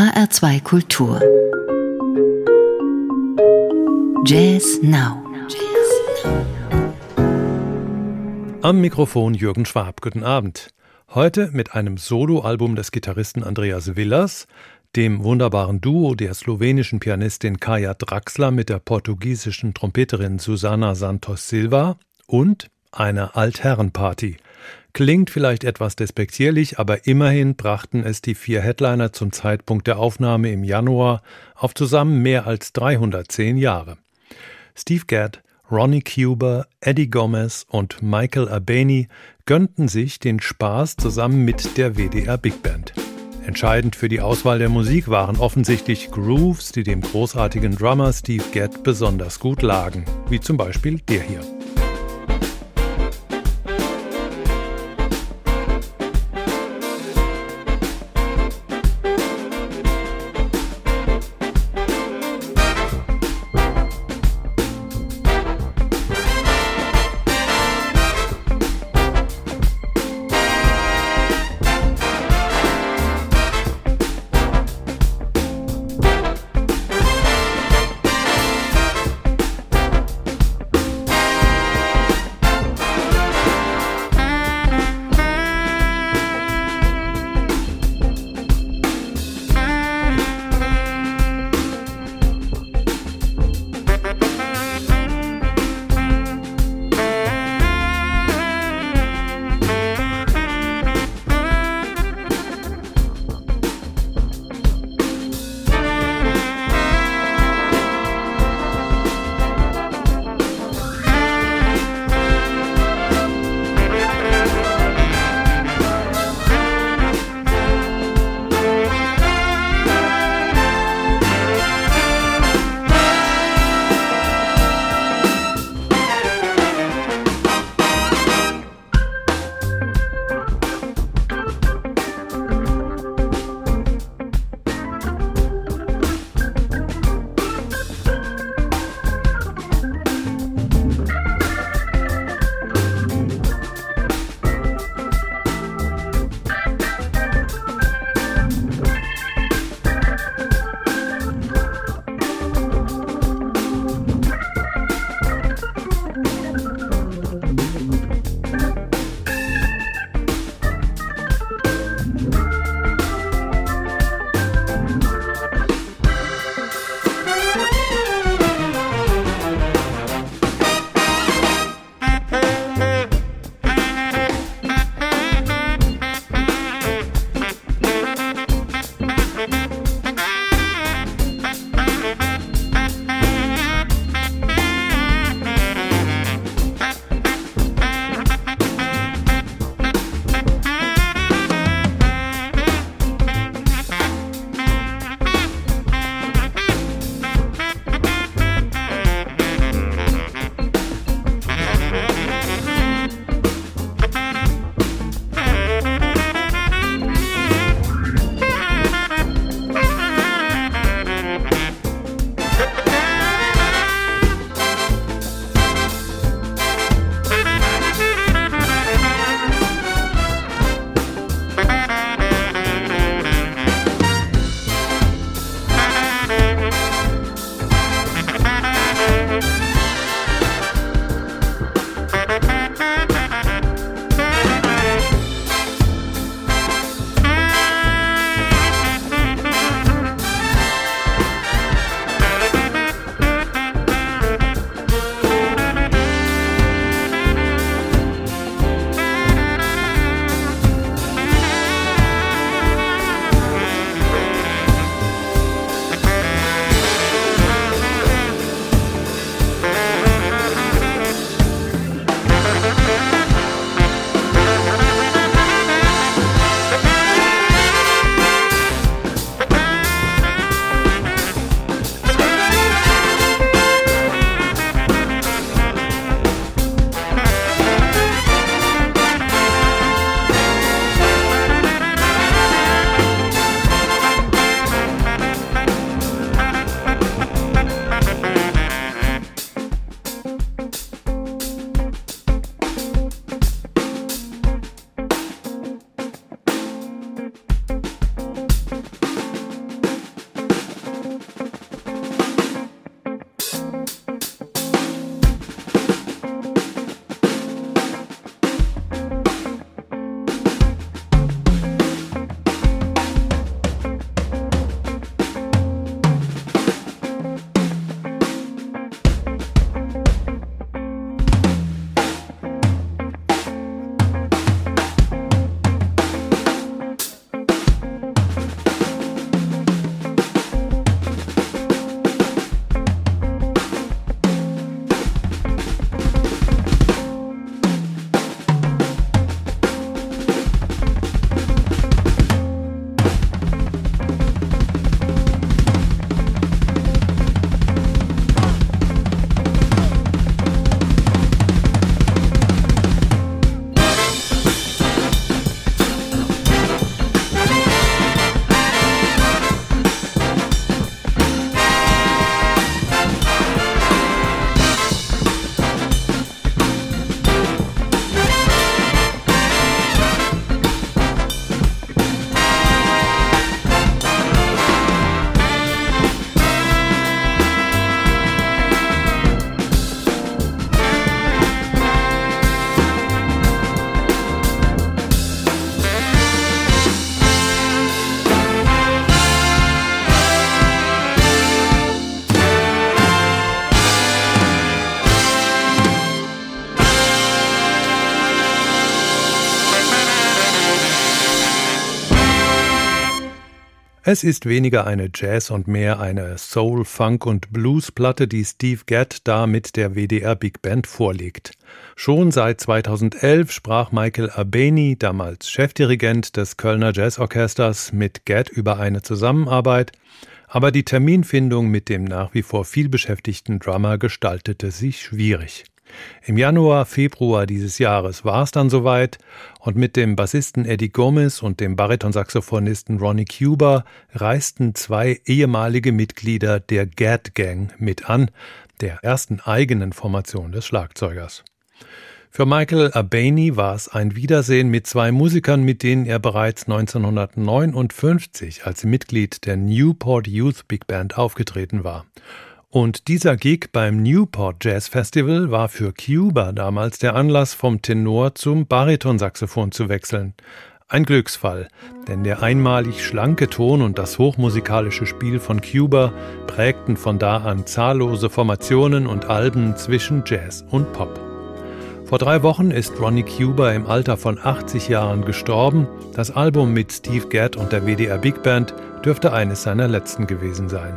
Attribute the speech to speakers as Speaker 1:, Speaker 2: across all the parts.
Speaker 1: HR2 Kultur. Jazz Now.
Speaker 2: Am Mikrofon Jürgen Schwab. Guten Abend. Heute mit einem Soloalbum des Gitarristen Andreas Villas, dem wunderbaren Duo der slowenischen Pianistin Kaja Draxler mit der portugiesischen Trompeterin Susana Santos Silva und einer Altherrenparty. Klingt vielleicht etwas despektierlich, aber immerhin brachten es die vier Headliner zum Zeitpunkt der Aufnahme im Januar auf zusammen mehr als 310 Jahre. Steve Gadd, Ronnie Cuber, Eddie Gomez und Michael Abeni gönnten sich den Spaß zusammen mit der WDR Big Band. Entscheidend für die Auswahl der Musik waren offensichtlich Grooves, die dem großartigen Drummer Steve Gadd besonders gut lagen, wie zum Beispiel der hier. Es ist weniger eine Jazz- und mehr eine Soul-, Funk- und Blues-Platte, die Steve Gadd da mit der WDR Big Band vorlegt. Schon seit 2011 sprach Michael Abeni, damals Chefdirigent des Kölner Jazzorchesters, mit Gadd über eine Zusammenarbeit, aber die Terminfindung mit dem nach wie vor vielbeschäftigten Drummer gestaltete sich schwierig. Im Januar, Februar dieses Jahres war es dann soweit und mit dem Bassisten Eddie Gomez und dem Baritonsaxophonisten Ronnie Cuba reisten zwei ehemalige Mitglieder der Gad Gang mit an, der ersten eigenen Formation des Schlagzeugers. Für Michael Abani war es ein Wiedersehen mit zwei Musikern, mit denen er bereits 1959 als Mitglied der Newport Youth Big Band aufgetreten war. Und dieser Gig beim Newport Jazz Festival war für Cuba damals der Anlass, vom Tenor zum Baritonsaxophon zu wechseln. Ein Glücksfall, denn der einmalig schlanke Ton und das hochmusikalische Spiel von Cuba prägten von da an zahllose Formationen und Alben zwischen Jazz und Pop. Vor drei Wochen ist Ronnie Cuba im Alter von 80 Jahren gestorben. Das Album mit Steve Gadd und der WDR Big Band dürfte eines seiner letzten gewesen sein.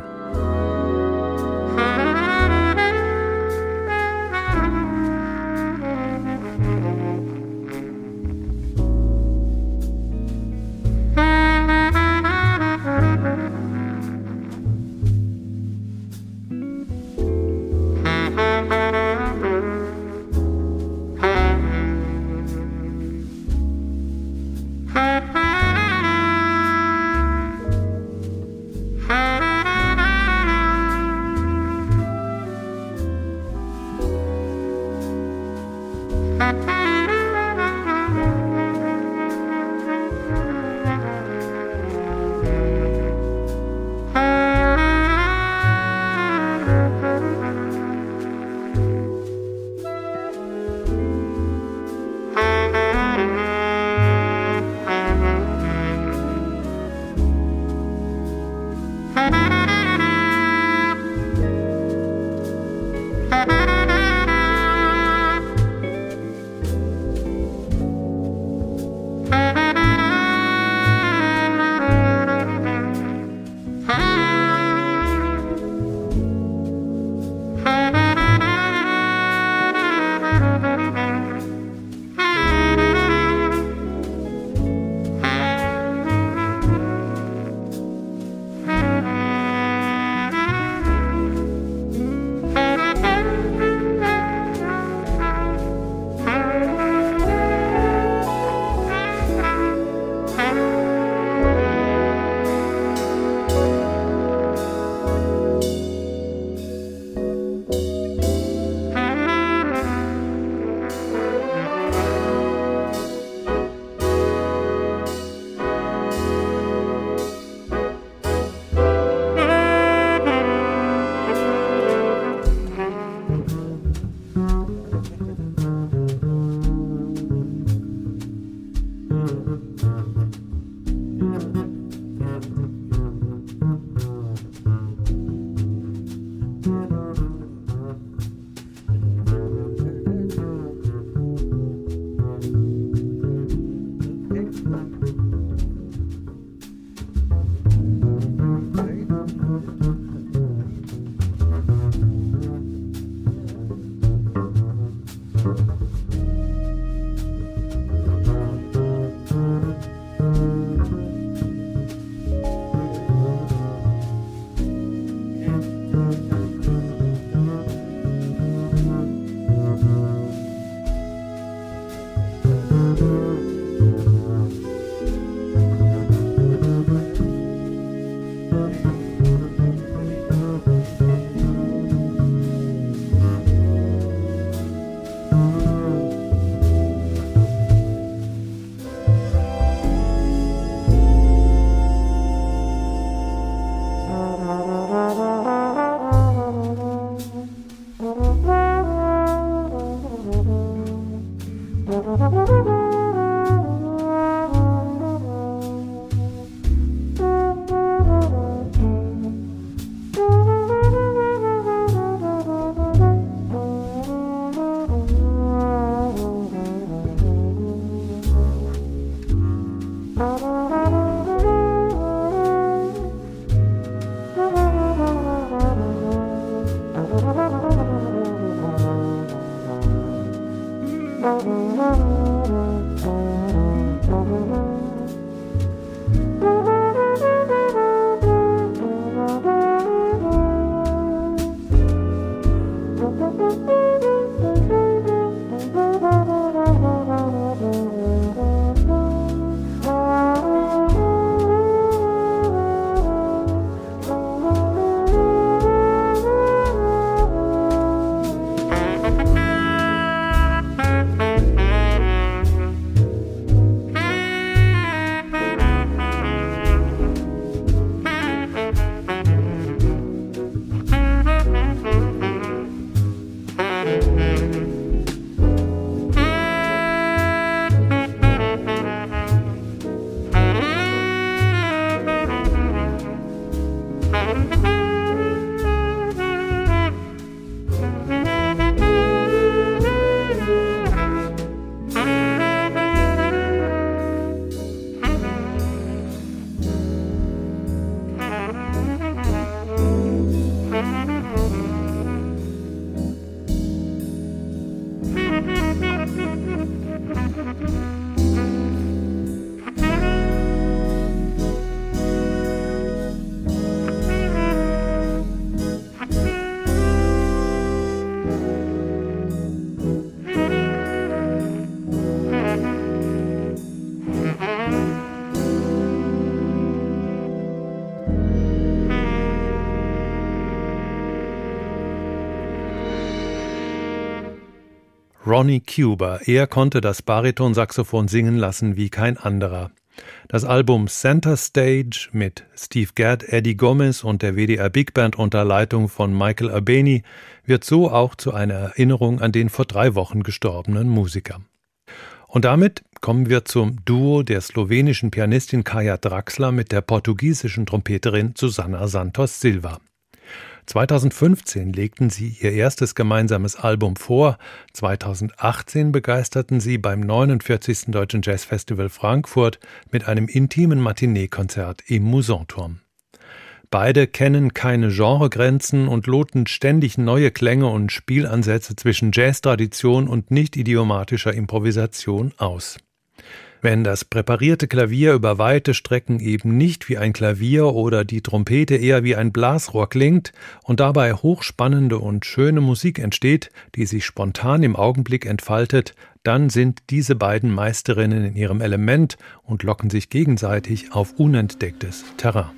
Speaker 2: Ronnie Cuba. Er konnte das Baritonsaxophon singen lassen wie kein anderer. Das Album Center Stage mit Steve Gadd, Eddie Gomez und der WDR Big Band unter Leitung von Michael Albeni wird so auch zu einer Erinnerung an den vor drei Wochen gestorbenen Musiker. Und damit kommen wir zum Duo der slowenischen Pianistin Kaja Draxler mit der portugiesischen Trompeterin Susanna Santos Silva. 2015 legten sie ihr erstes gemeinsames Album vor, 2018 begeisterten sie beim 49. Deutschen Jazzfestival Frankfurt mit einem intimen Matinee-Konzert im Musanturm. Beide kennen keine Genregrenzen und loten ständig neue Klänge und Spielansätze zwischen Jazztradition und nicht idiomatischer Improvisation aus. Wenn das präparierte Klavier über weite Strecken eben nicht wie ein Klavier oder die Trompete eher wie ein Blasrohr klingt und dabei hochspannende und schöne Musik entsteht, die sich spontan im Augenblick entfaltet, dann sind diese beiden Meisterinnen in ihrem Element und locken sich gegenseitig auf unentdecktes Terrain.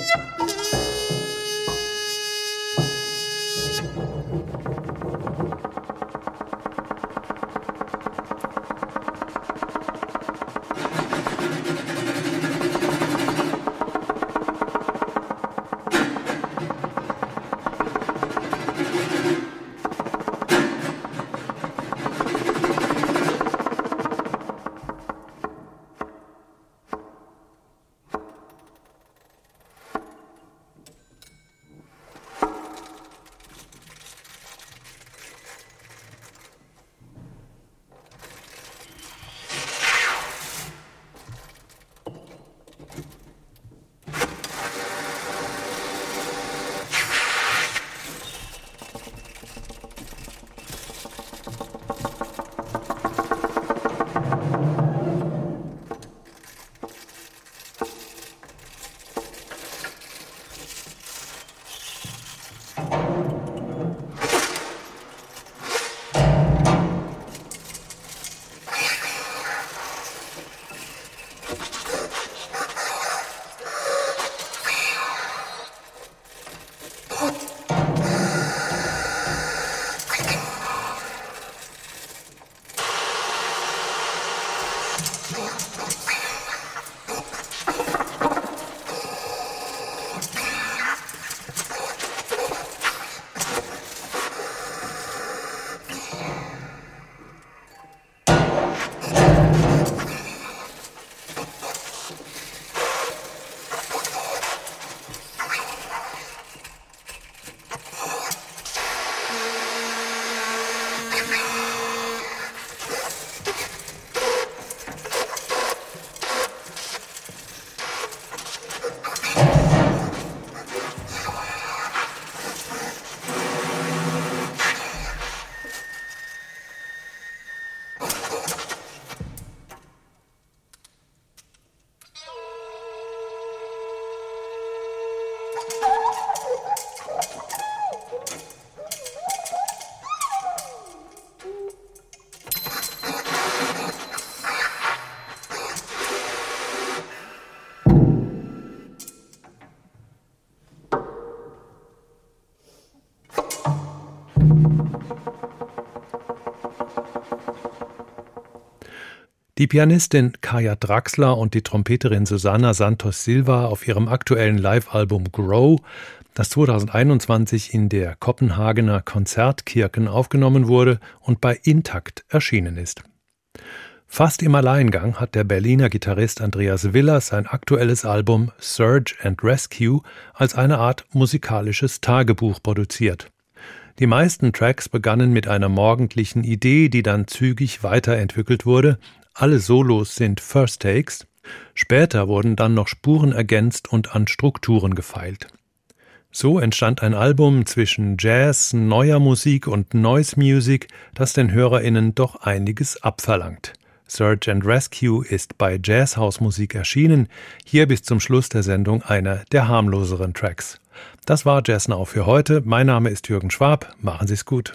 Speaker 2: Yep. Die Pianistin Kaya Draxler und die Trompeterin Susanna Santos Silva auf ihrem aktuellen Live-Album Grow, das 2021 in der Kopenhagener Konzertkirchen aufgenommen wurde und bei Intakt erschienen ist. Fast im Alleingang hat der Berliner Gitarrist Andreas Willer sein aktuelles Album Surge and Rescue als eine Art musikalisches Tagebuch produziert. Die meisten Tracks begannen mit einer morgendlichen Idee, die dann zügig weiterentwickelt wurde alle Solos sind First Takes. Später wurden dann noch Spuren ergänzt und an Strukturen gefeilt. So entstand ein Album zwischen Jazz, neuer Musik und Noise Music, das den HörerInnen doch einiges abverlangt. Search and Rescue ist bei Jazzhausmusik erschienen, hier bis zum Schluss der Sendung einer der harmloseren Tracks. Das war Jazz Now für heute. Mein Name ist Jürgen Schwab. Machen Sie's gut.